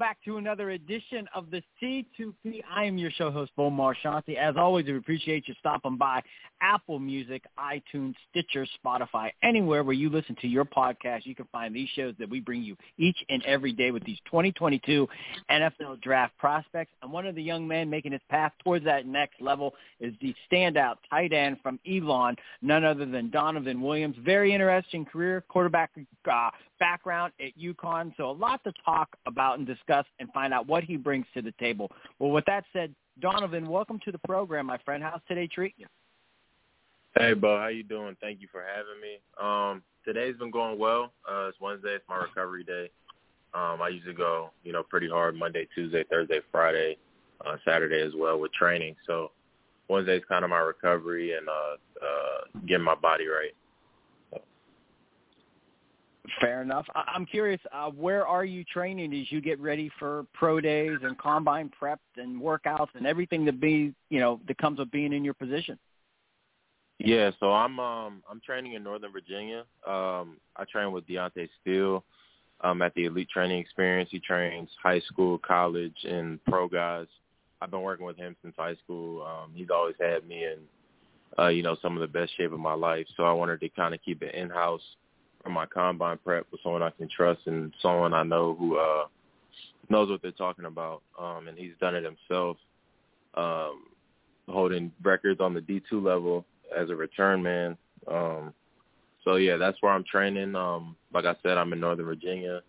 Back to another edition of the C2P. I am your show host, Bo Marchionte. As always, we appreciate you stopping by Apple Music, iTunes, Stitcher, Spotify, anywhere where you listen to your podcast. You can find these shows that we bring you each and every day with these 2022 NFL draft prospects. And one of the young men making his path towards that next level is the standout tight end from Elon, none other than Donovan Williams. Very interesting career, quarterback uh, background at UConn. So a lot to talk about and discuss and find out what he brings to the table. Well, with that said, Donovan, welcome to the program, my friend. How's today treating you? Hey, Bo, how you doing? Thank you for having me. Um, today's been going well. Uh, it's Wednesday. It's my recovery day. Um, I usually go, you know, pretty hard Monday, Tuesday, Thursday, Friday, uh, Saturday as well with training. So Wednesday's kind of my recovery and uh, uh, getting my body right. Fair enough. I- I'm curious, uh, where are you training as you get ready for pro days and combine prep and workouts and everything that be, you know, that comes with being in your position? Yeah, so I'm um I'm training in Northern Virginia. Um I train with Deontay Steele um at the Elite Training Experience. He trains high school, college and pro guys. I've been working with him since high school. Um he's always had me in uh, you know, some of the best shape of my life. So I wanted to kind of keep it in house for my combine prep with someone I can trust and someone I know who uh knows what they're talking about. Um and he's done it himself. Um holding records on the D two level as a return man. Um, so yeah, that's where I'm training. Um, like I said, I'm in Northern Virginia,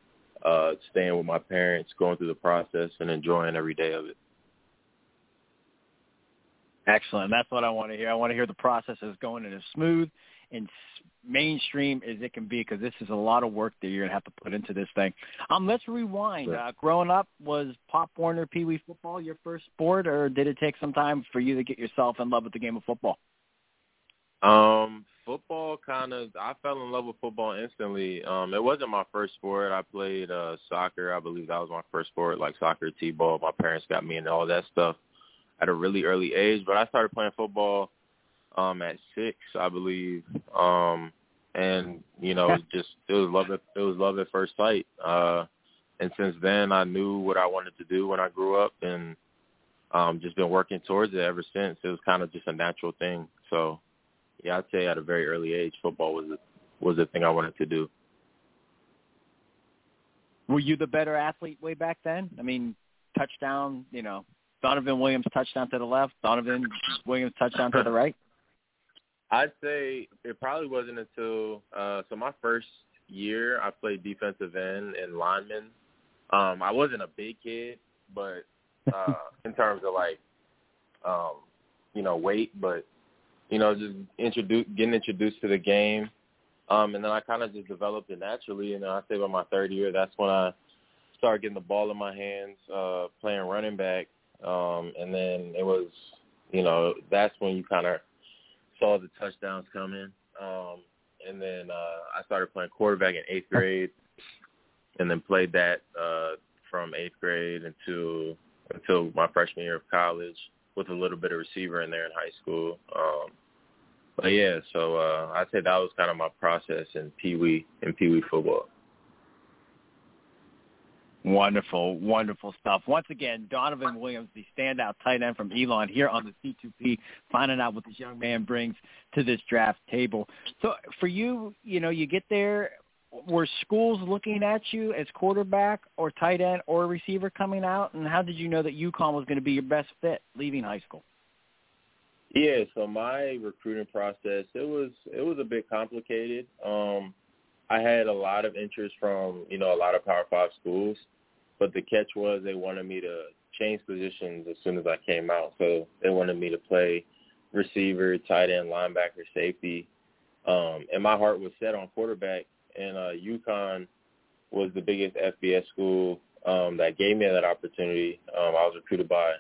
uh, staying with my parents, going through the process and enjoying every day of it. Excellent. That's what I want to hear. I want to hear the process is going in as smooth and mainstream as it can be because this is a lot of work that you're going to have to put into this thing. Um, let's rewind. Sure. Uh, growing up, was Pop Warner Pee Wee football your first sport, or did it take some time for you to get yourself in love with the game of football? Um, football kind of I fell in love with football instantly. Um, it wasn't my first sport. I played uh soccer. I believe that was my first sport, like soccer, t-ball. My parents got me into all that stuff at a really early age, but I started playing football um at 6, I believe. Um and you know, just it was love at, it was love at first sight. Uh and since then I knew what I wanted to do when I grew up and um just been working towards it ever since. It was kind of just a natural thing. So yeah, I'd say at a very early age, football was the, was the thing I wanted to do. Were you the better athlete way back then? I mean, touchdown, you know, Donovan Williams touchdown to the left, Donovan Williams touchdown to the right. I'd say it probably wasn't until uh so my first year I played defensive end and lineman. Um I wasn't a big kid, but uh in terms of like um you know weight, but you know just introduce getting introduced to the game. Um and then I kind of just developed it naturally and then I say by my third year that's when I started getting the ball in my hands uh playing running back um and then it was you know that's when you kind of saw the touchdowns coming. Um, and then uh, I started playing quarterback in eighth grade, and then played that uh, from eighth grade until until my freshman year of college, with a little bit of receiver in there in high school. Um, but yeah, so uh, I'd say that was kind of my process in Pee Wee in Pee Wee football. Wonderful, wonderful stuff. Once again, Donovan Williams, the standout tight end from Elon, here on the C2P, finding out what this young man brings to this draft table. So for you, you know, you get there. Were schools looking at you as quarterback or tight end or receiver coming out? And how did you know that UConn was going to be your best fit leaving high school? Yeah, so my recruiting process it was it was a bit complicated. Um, I had a lot of interest from you know a lot of Power Five schools, but the catch was they wanted me to change positions as soon as I came out. So they wanted me to play receiver, tight end, linebacker, safety. Um, and my heart was set on quarterback. And uh, UConn was the biggest FBS school um, that gave me that opportunity. Um, I was recruited by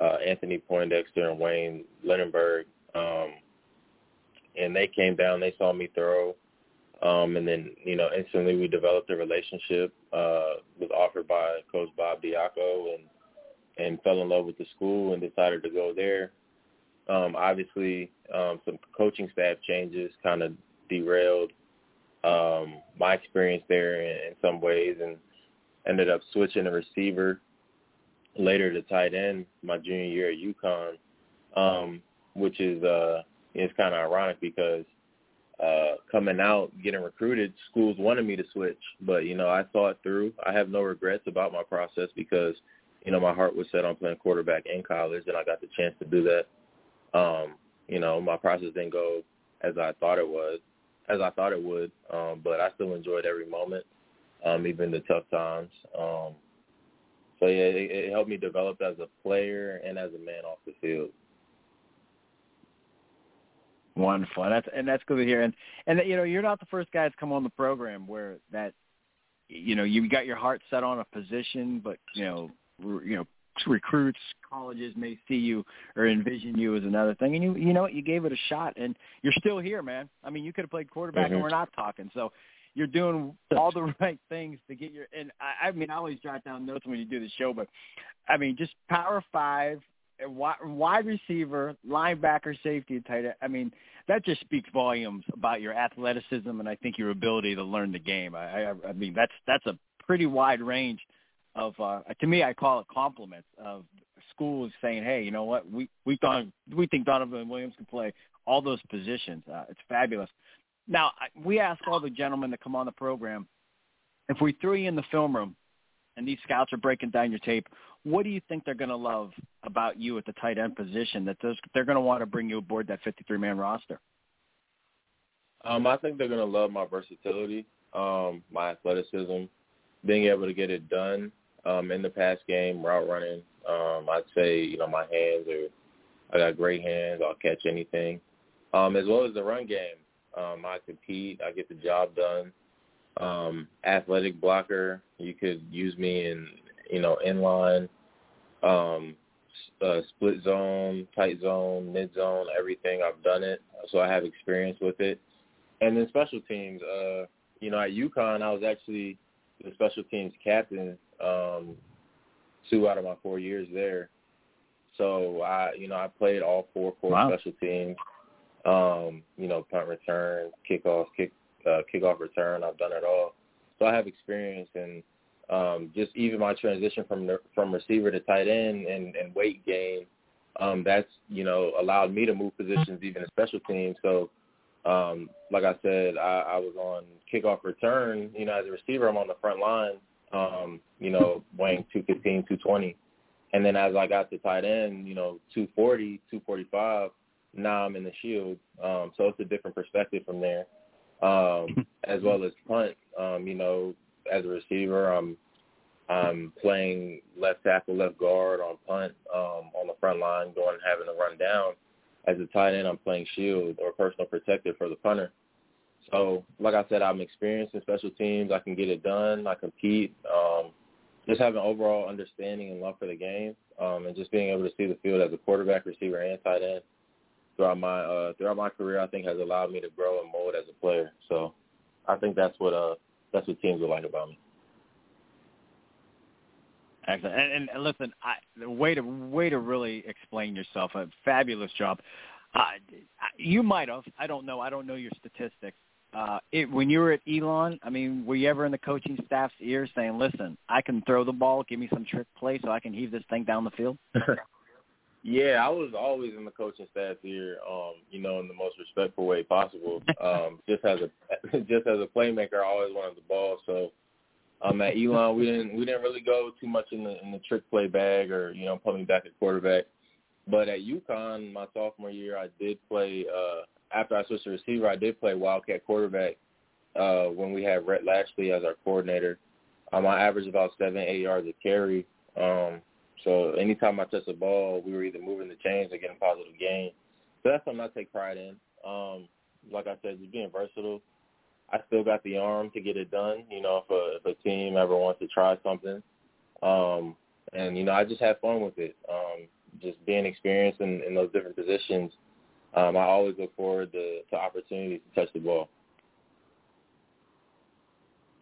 uh, Anthony Poindexter and Wayne Lindenberg. Um, and they came down, they saw me throw. Um, and then, you know, instantly we developed a relationship, uh, was offered by Coach Bob Diaco and, and fell in love with the school and decided to go there. Um, obviously, um, some coaching staff changes kind of derailed um, my experience there in, in some ways and ended up switching a receiver later to tight end my junior year at UConn, um, which is uh, is kind of ironic because uh, coming out, getting recruited, schools wanted me to switch, but you know I thought through. I have no regrets about my process because you know my heart was set on playing quarterback in college, and I got the chance to do that. Um, you know my process didn't go as I thought it was, as I thought it would, um, but I still enjoyed every moment, um, even the tough times. Um, so yeah, it, it helped me develop as a player and as a man off the field. Wonderful. And that's and that's good to hear. And and you know, you're not the first guy to come on the program where that you know you got your heart set on a position, but you know you know recruits, colleges may see you or envision you as another thing, and you you know what you gave it a shot, and you're still here, man. I mean, you could have played quarterback, mm-hmm. and we're not talking. So you're doing all the right things to get your. And I, I mean, I always jot down notes when you do the show, but I mean, just Power Five, wide receiver, linebacker, safety, tight end. I mean, that just speaks volumes about your athleticism and I think your ability to learn the game. I, I, I mean, that's that's a pretty wide range of. Uh, to me, I call it compliments of schools saying, "Hey, you know what? We we thought we think Donovan Williams can play all those positions. Uh, it's fabulous." Now, we ask all the gentlemen that come on the program, if we threw you in the film room and these scouts are breaking down your tape, what do you think they're going to love about you at the tight end position that they're going to want to bring you aboard that 53-man roster? Um, I think they're going to love my versatility, um, my athleticism, being able to get it done um, in the pass game, route running. Um, I'd say, you know, my hands are, I got great hands. I'll catch anything. Um, as well as the run game. Um, I compete. I get the job done. Um, athletic blocker. You could use me in, you know, inline, um, uh, split zone, tight zone, mid zone, everything. I've done it, so I have experience with it. And then special teams. Uh, you know, at UConn, I was actually the special teams captain um, two out of my four years there. So I, you know, I played all four core wow. special teams um, you know, punt return, kickoff, kick, uh, kickoff return. I've done it all, so I have experience in um, just even my transition from from receiver to tight end and, and weight gain. Um, that's you know allowed me to move positions even in special teams. So, um, like I said, I, I was on kickoff return. You know, as a receiver, I'm on the front line. Um, you know, weighing 215, 220. And then as I got to tight end, you know, 240, 245, now I'm in the shield. Um, so it's a different perspective from there. Um, as well as punt, um, you know, as a receiver, I'm I'm playing left tackle, left guard on punt, um, on the front line, going and having to run down. As a tight end, I'm playing shield or personal protector for the punter. So, like I said, I'm experienced in special teams. I can get it done. I compete. Um, just having overall understanding and love for the game, um, and just being able to see the field as a quarterback, receiver, and tight end throughout my uh, throughout my career, I think has allowed me to grow and mold as a player. So I think that's what uh that's what teams would like about me. Excellent. And, and listen, I, the way to way to really explain yourself, a fabulous job. Uh, you might have. I don't know. I don't know your statistics. Uh, it, when you were at Elon, I mean, were you ever in the coaching staff's ear saying, "Listen, I can throw the ball. Give me some trick play so I can heave this thing down the field"? Yeah, I was always in the coaching staff here, um, you know, in the most respectful way possible. Um, just as a just as a playmaker, I always wanted the ball. So um, at Elon, we didn't we didn't really go too much in the in the trick play bag or you know me back at quarterback. But at UConn, my sophomore year, I did play. Uh, after I switched to receiver, I did play wildcat quarterback uh, when we had Rhett Lashlee as our coordinator. Um, I averaged about seven, eight yards a carry. Um, so anytime I touch the ball, we were either moving the chains or getting positive gain. So that's something I take pride in. Um, like I said, just being versatile. I still got the arm to get it done. You know, if a, if a team ever wants to try something, um, and you know, I just have fun with it. Um, just being experienced in, in those different positions, um, I always look forward to, to opportunities to touch the ball.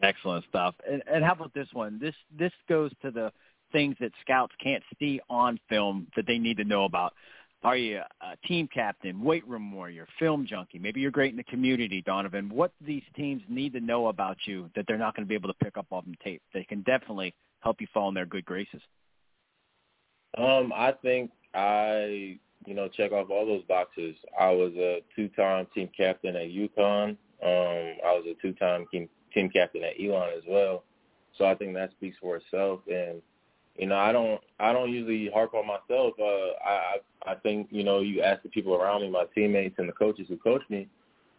Excellent stuff. And, and how about this one? This this goes to the things that scouts can't see on film that they need to know about. Are you a team captain, weight room warrior, film junkie? Maybe you're great in the community, Donovan. What these teams need to know about you that they're not going to be able to pick up off the tape? They can definitely help you fall in their good graces. Um, I think I, you know, check off all those boxes. I was a two-time team captain at UConn. Um, I was a two-time team team captain at Elon as well. So I think that speaks for itself. And you know, I don't I don't usually harp on myself. Uh, I I think you know, you ask the people around me, my teammates and the coaches who coach me,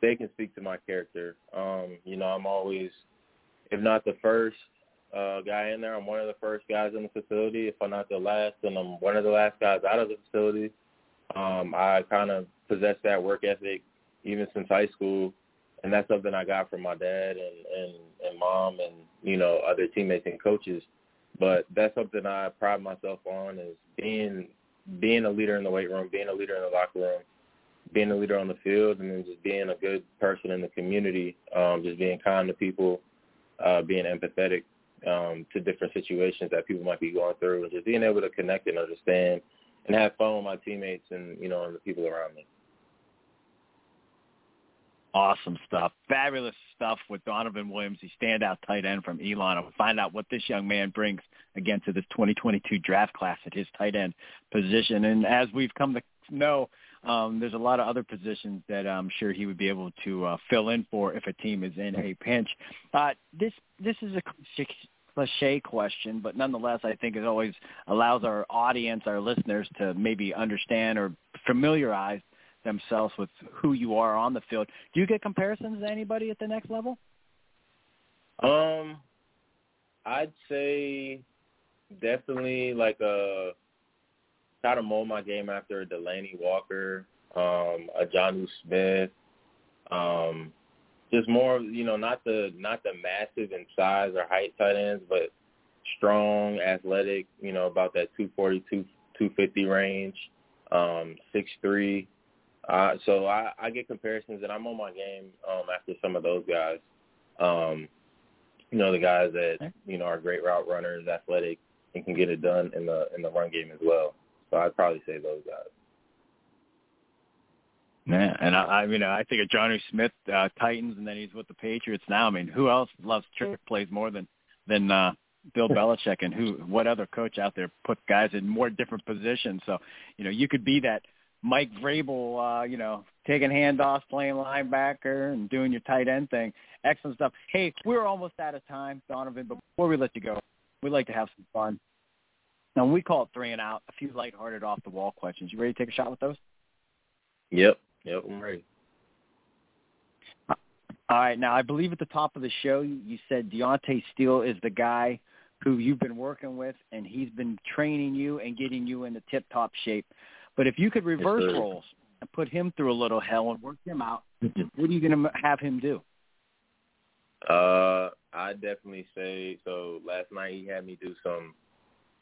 they can speak to my character. Um, you know, I'm always, if not the first uh, guy in there, I'm one of the first guys in the facility. If I'm not the last, then I'm one of the last guys out of the facility. Um, I kind of possess that work ethic even since high school and that's something I got from my dad and and and mom and you know other teammates and coaches. But that's something I pride myself on is being being a leader in the weight room, being a leader in the locker room, being a leader on the field, and then just being a good person in the community. Um, just being kind to people, uh, being empathetic um, to different situations that people might be going through, and just being able to connect and understand and have fun with my teammates and you know and the people around me. Awesome stuff. Fabulous stuff with Donovan Williams, the standout tight end from Elon. We'll find out what this young man brings again to this 2022 draft class at his tight end position. And as we've come to know, um, there's a lot of other positions that I'm sure he would be able to uh, fill in for if a team is in a pinch. Uh, this this is a cliche question, but nonetheless, I think it always allows our audience, our listeners, to maybe understand or familiarize themselves with who you are on the field. Do you get comparisons to anybody at the next level? Um, I'd say definitely like a try to mold my game after a Delanie Walker, um, a Jonnu Smith, um, just more, you know, not the not the massive in size or height tight ends, but strong, athletic, you know, about that 240, 250 range, um, six three, uh, so I, I get comparisons, and I'm on my game um, after some of those guys. Um, you know, the guys that you know are great route runners, athletic, and can get it done in the in the run game as well. So I'd probably say those guys. Yeah, and I, I mean, I think of Jonnu Smith, uh, Titans, and then he's with the Patriots now. I mean, who else loves trick plays more than than uh, Bill Belichick? And who, what other coach out there put guys in more different positions? So, you know, you could be that Mike Vrabel, uh, you know, taking handoffs, playing linebacker, and doing your tight end thing. Excellent stuff. Hey, we're almost out of time, Donovan. But before we let you go, we'd like to have some fun. Now we call it three and out. A few lighthearted, off the wall questions. You ready to take a shot with those? Yep. Yep. I'm ready. All right. Now I believe at the top of the show you said Deontay Steele is the guy who you've been working with, and he's been training you and getting you into tip-top shape. But if you could reverse yes, roles and put him through a little hell and work him out, mm-hmm. what are you going to have him do? Uh, I definitely say so. Last night he had me do some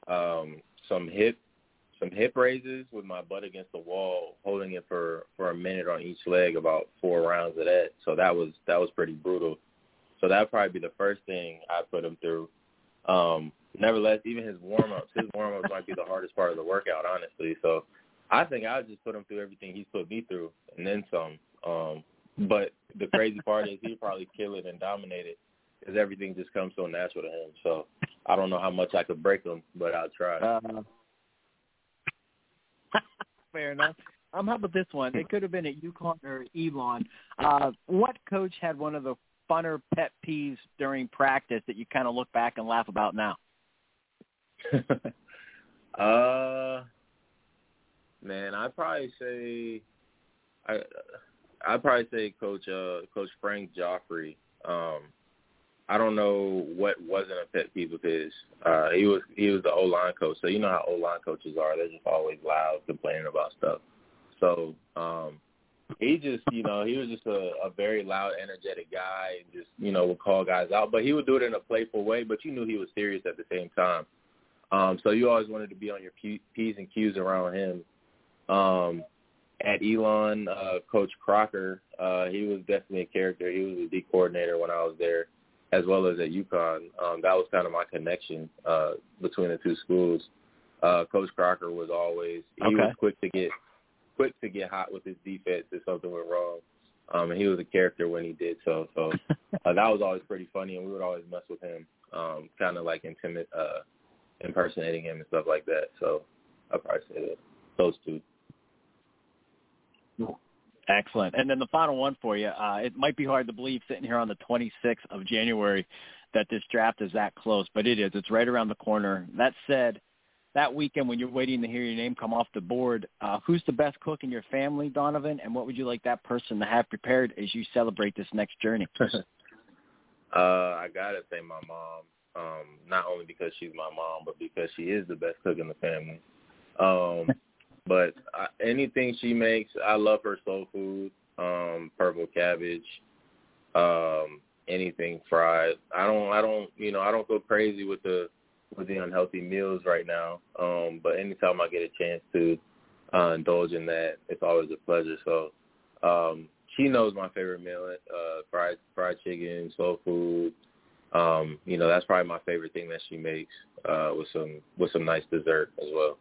um some hip some hip raises with my butt against the wall, holding it for for a minute on each leg, about four rounds of that. So that was that was pretty brutal. So that'd probably be the first thing I put him through. Um, nevertheless, even his warm ups, his warm ups might be the hardest part of the workout, honestly. So I think I would just put him through everything he's put me through and then some. Um, but the crazy part is he'd probably kill it and dominate it because everything just comes so natural to him. So I don't know how much I could break him, but I'll try. Uh, fair enough. Um, how about this one? It could have been at UConn or Elon. Uh, what coach had one of the funner pet peeves during practice that you kind of look back and laugh about now? uh, Man, I'd probably say I I'd probably say Coach uh Coach Frank Giufre. Um I don't know what wasn't a pet peeve of his. Uh, he was he was the O line coach, so you know how O line coaches are. They're just always loud, complaining about stuff. So um, he just, you know, he was just a, a very loud, energetic guy, and just, you know, would call guys out. But he would do it in a playful way. But you knew he was serious at the same time. Um, so you always wanted to be on your p's and q's around him. Um, at Elon, uh, Coach Crocker, uh, he was definitely a character. He was a D coordinator when I was there as well as at UConn. Um, that was kind of my connection uh, between the two schools. Uh, Coach Crocker was always he okay. was quick to get quick to get hot with his defense if something went wrong. Um, and he was a character when he did so. So uh, that was always pretty funny, and we would always mess with him, um, kind of like intimate, uh, impersonating him and stuff like that. So I'd probably say that those two. Excellent. And then the final one for you. Uh, it might be hard to believe sitting here on the 26th of January that this draft is that close, but it is. It's right around the corner. That said, that weekend when you're waiting to hear your name come off the board, uh, who's the best cook in your family, Donovan, and what would you like that person to have prepared as you celebrate this next journey? uh, I gotta say my mom. Um, not only because she's my mom, but because she is the best cook in the family. Um, But uh, anything she makes, I love her soul food, um, purple cabbage, um, anything fried. I don't, I don't, you know, I don't go crazy with the with the unhealthy meals right now. Um, but anytime I get a chance to uh, indulge in that, it's always a pleasure. So um, she knows my favorite meal: uh, fried fried chicken, soul food. Um, you know, that's probably my favorite thing that she makes uh, with some with some nice dessert as well.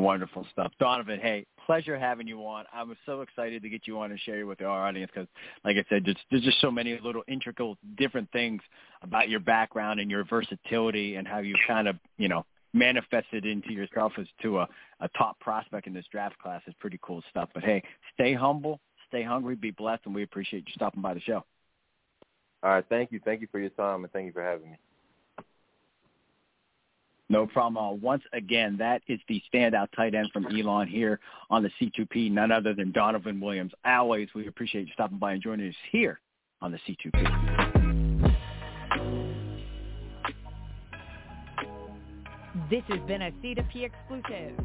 Wonderful stuff. Donovan, hey, pleasure having you on. I was so excited to get you on and share you with our audience because, like I said, just, there's just so many little intricate different things about your background and your versatility and how you kind of, you know, manifested into yourself as to a, a top prospect in this draft class is pretty cool stuff. But hey, stay humble, stay hungry, be blessed, and we appreciate you stopping by the show. All right. Thank you. Thank you for your time, and thank you for having me. No problem. Uh, once again, that is the standout tight end from Elon here on the C2P, none other than Donovan Williams. Always, we appreciate you stopping by and joining us here on the C2P. This has been a C2P exclusive.